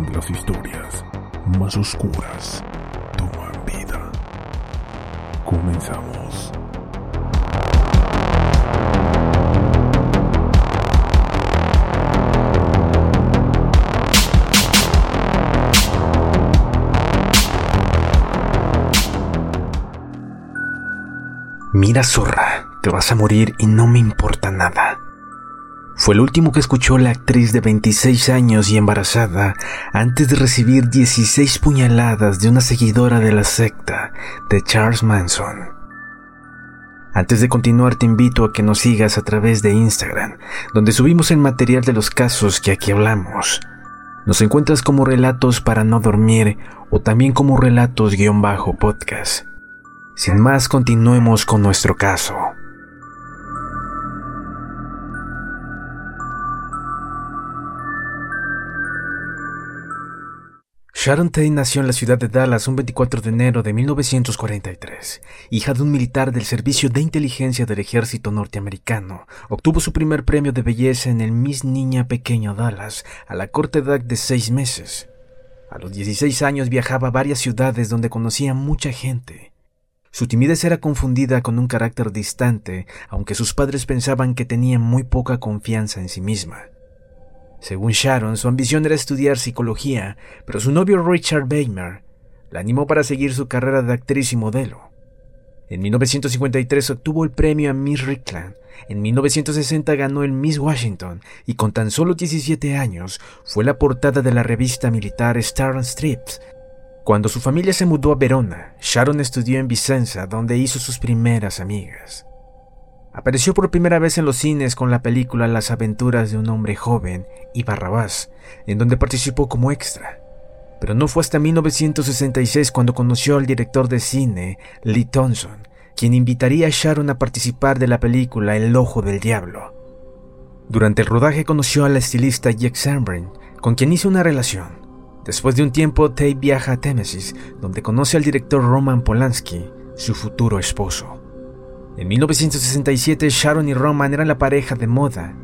Las historias más oscuras toman vida. Comenzamos. Mira, zorra, te vas a morir y no me importa nada. Fue el último que escuchó la actriz de 26 años y embarazada antes de recibir 16 puñaladas de una seguidora de la secta de Charles Manson. Antes de continuar te invito a que nos sigas a través de Instagram, donde subimos el material de los casos que aquí hablamos. Nos encuentras como relatos para no dormir o también como relatos-podcast. Sin más, continuemos con nuestro caso. Sharon Tate nació en la ciudad de Dallas un 24 de enero de 1943. Hija de un militar del Servicio de Inteligencia del Ejército norteamericano, obtuvo su primer premio de belleza en el Miss Niña Pequeña Dallas a la corta edad de seis meses. A los 16 años viajaba a varias ciudades donde conocía mucha gente. Su timidez era confundida con un carácter distante, aunque sus padres pensaban que tenía muy poca confianza en sí misma. Según Sharon, su ambición era estudiar psicología, pero su novio Richard Weimer la animó para seguir su carrera de actriz y modelo. En 1953 obtuvo el premio a Miss Rickland, en 1960 ganó el Miss Washington y con tan solo 17 años fue la portada de la revista militar Star and Strips. Cuando su familia se mudó a Verona, Sharon estudió en Vicenza, donde hizo sus primeras amigas. Apareció por primera vez en los cines con la película Las aventuras de un hombre joven y Barrabás, en donde participó como extra. Pero no fue hasta 1966 cuando conoció al director de cine, Lee Thompson, quien invitaría a Sharon a participar de la película El Ojo del Diablo. Durante el rodaje conoció a la estilista Jack Sambrin, con quien hizo una relación. Después de un tiempo, Tate viaja a Tennessee, donde conoce al director Roman Polanski, su futuro esposo. En 1967 Sharon y Roman eran la pareja de moda.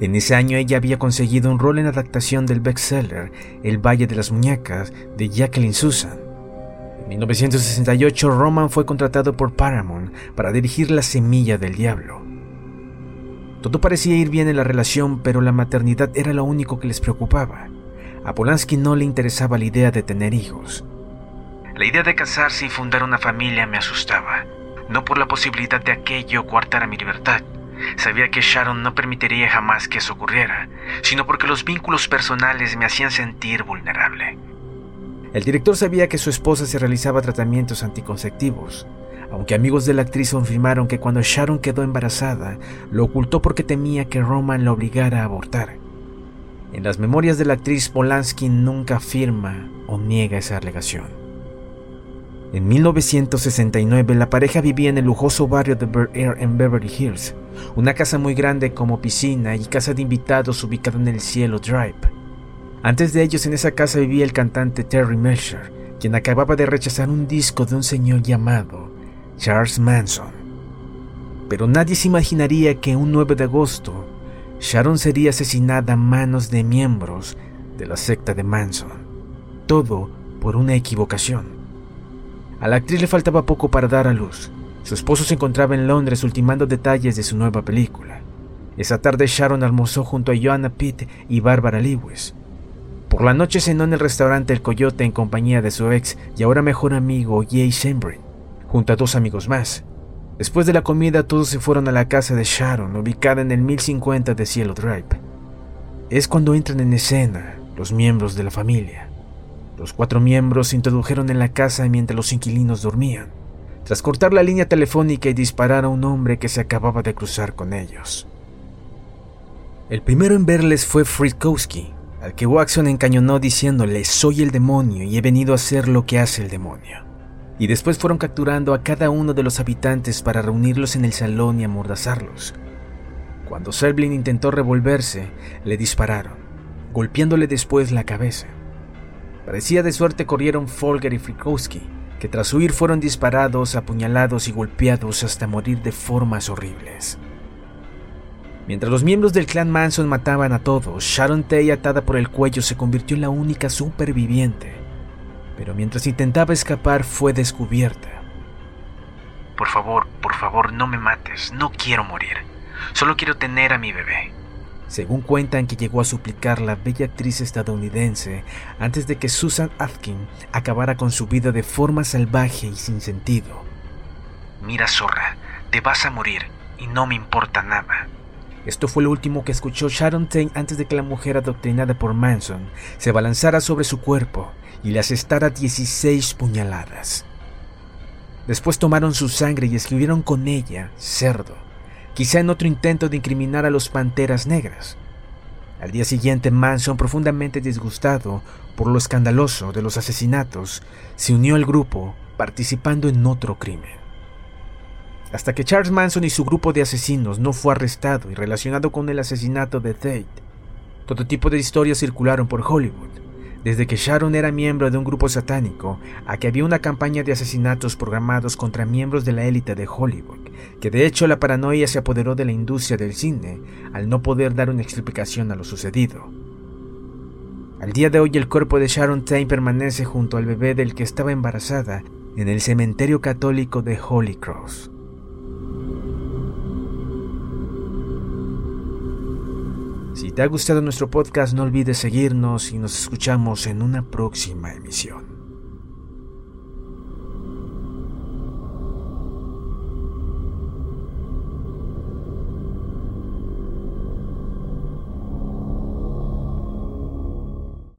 En ese año ella había conseguido un rol en adaptación del bestseller El Valle de las Muñecas de Jacqueline Susan. En 1968 Roman fue contratado por Paramount para dirigir La Semilla del Diablo. Todo parecía ir bien en la relación, pero la maternidad era lo único que les preocupaba. A Polanski no le interesaba la idea de tener hijos. La idea de casarse y fundar una familia me asustaba no por la posibilidad de aquello coartara mi libertad. Sabía que Sharon no permitiría jamás que eso ocurriera, sino porque los vínculos personales me hacían sentir vulnerable. El director sabía que su esposa se realizaba tratamientos anticonceptivos, aunque amigos de la actriz confirmaron que cuando Sharon quedó embarazada, lo ocultó porque temía que Roman la obligara a abortar. En las memorias de la actriz Polanski nunca afirma o niega esa alegación. En 1969 la pareja vivía en el lujoso barrio de Bel Air en Beverly Hills, una casa muy grande como piscina y casa de invitados ubicada en el Cielo Drive. Antes de ellos en esa casa vivía el cantante Terry Melcher, quien acababa de rechazar un disco de un señor llamado Charles Manson. Pero nadie se imaginaría que un 9 de agosto Sharon sería asesinada a manos de miembros de la secta de Manson. Todo por una equivocación. A la actriz le faltaba poco para dar a luz. Su esposo se encontraba en Londres ultimando detalles de su nueva película. Esa tarde Sharon almorzó junto a Joanna Pitt y Barbara Lewis. Por la noche cenó en el restaurante El Coyote en compañía de su ex y ahora mejor amigo Jay Shembrin, junto a dos amigos más. Después de la comida todos se fueron a la casa de Sharon, ubicada en el 1050 de Cielo Drive. Es cuando entran en escena los miembros de la familia. Los cuatro miembros se introdujeron en la casa mientras los inquilinos dormían, tras cortar la línea telefónica y disparar a un hombre que se acababa de cruzar con ellos. El primero en verles fue Fritkowski, al que Watson encañonó diciéndole soy el demonio y he venido a hacer lo que hace el demonio. Y después fueron capturando a cada uno de los habitantes para reunirlos en el salón y amordazarlos. Cuando Serblin intentó revolverse, le dispararon, golpeándole después la cabeza. Parecía de suerte corrieron Folger y Frikowski, que tras huir fueron disparados, apuñalados y golpeados hasta morir de formas horribles. Mientras los miembros del clan Manson mataban a todos, Sharon Tate atada por el cuello se convirtió en la única superviviente. Pero mientras intentaba escapar fue descubierta. Por favor, por favor, no me mates, no quiero morir. Solo quiero tener a mi bebé. Según cuentan que llegó a suplicar la bella actriz estadounidense antes de que Susan Atkin acabara con su vida de forma salvaje y sin sentido. Mira, zorra, te vas a morir y no me importa nada. Esto fue lo último que escuchó Sharon Tate antes de que la mujer adoctrinada por Manson se balanzara sobre su cuerpo y le asestara 16 puñaladas. Después tomaron su sangre y escribieron con ella cerdo, quizá en otro intento de incriminar a los Panteras Negras. Al día siguiente, Manson, profundamente disgustado por lo escandaloso de los asesinatos, se unió al grupo participando en otro crimen hasta que Charles Manson y su grupo de asesinos no fue arrestado y relacionado con el asesinato de Tate. Todo tipo de historias circularon por Hollywood, desde que Sharon era miembro de un grupo satánico a que había una campaña de asesinatos programados contra miembros de la élite de Hollywood, que de hecho la paranoia se apoderó de la industria del cine al no poder dar una explicación a lo sucedido. Al día de hoy el cuerpo de Sharon Tate permanece junto al bebé del que estaba embarazada en el cementerio católico de Holy Cross. Te ha gustado nuestro podcast, no olvides seguirnos y nos escuchamos en una próxima emisión.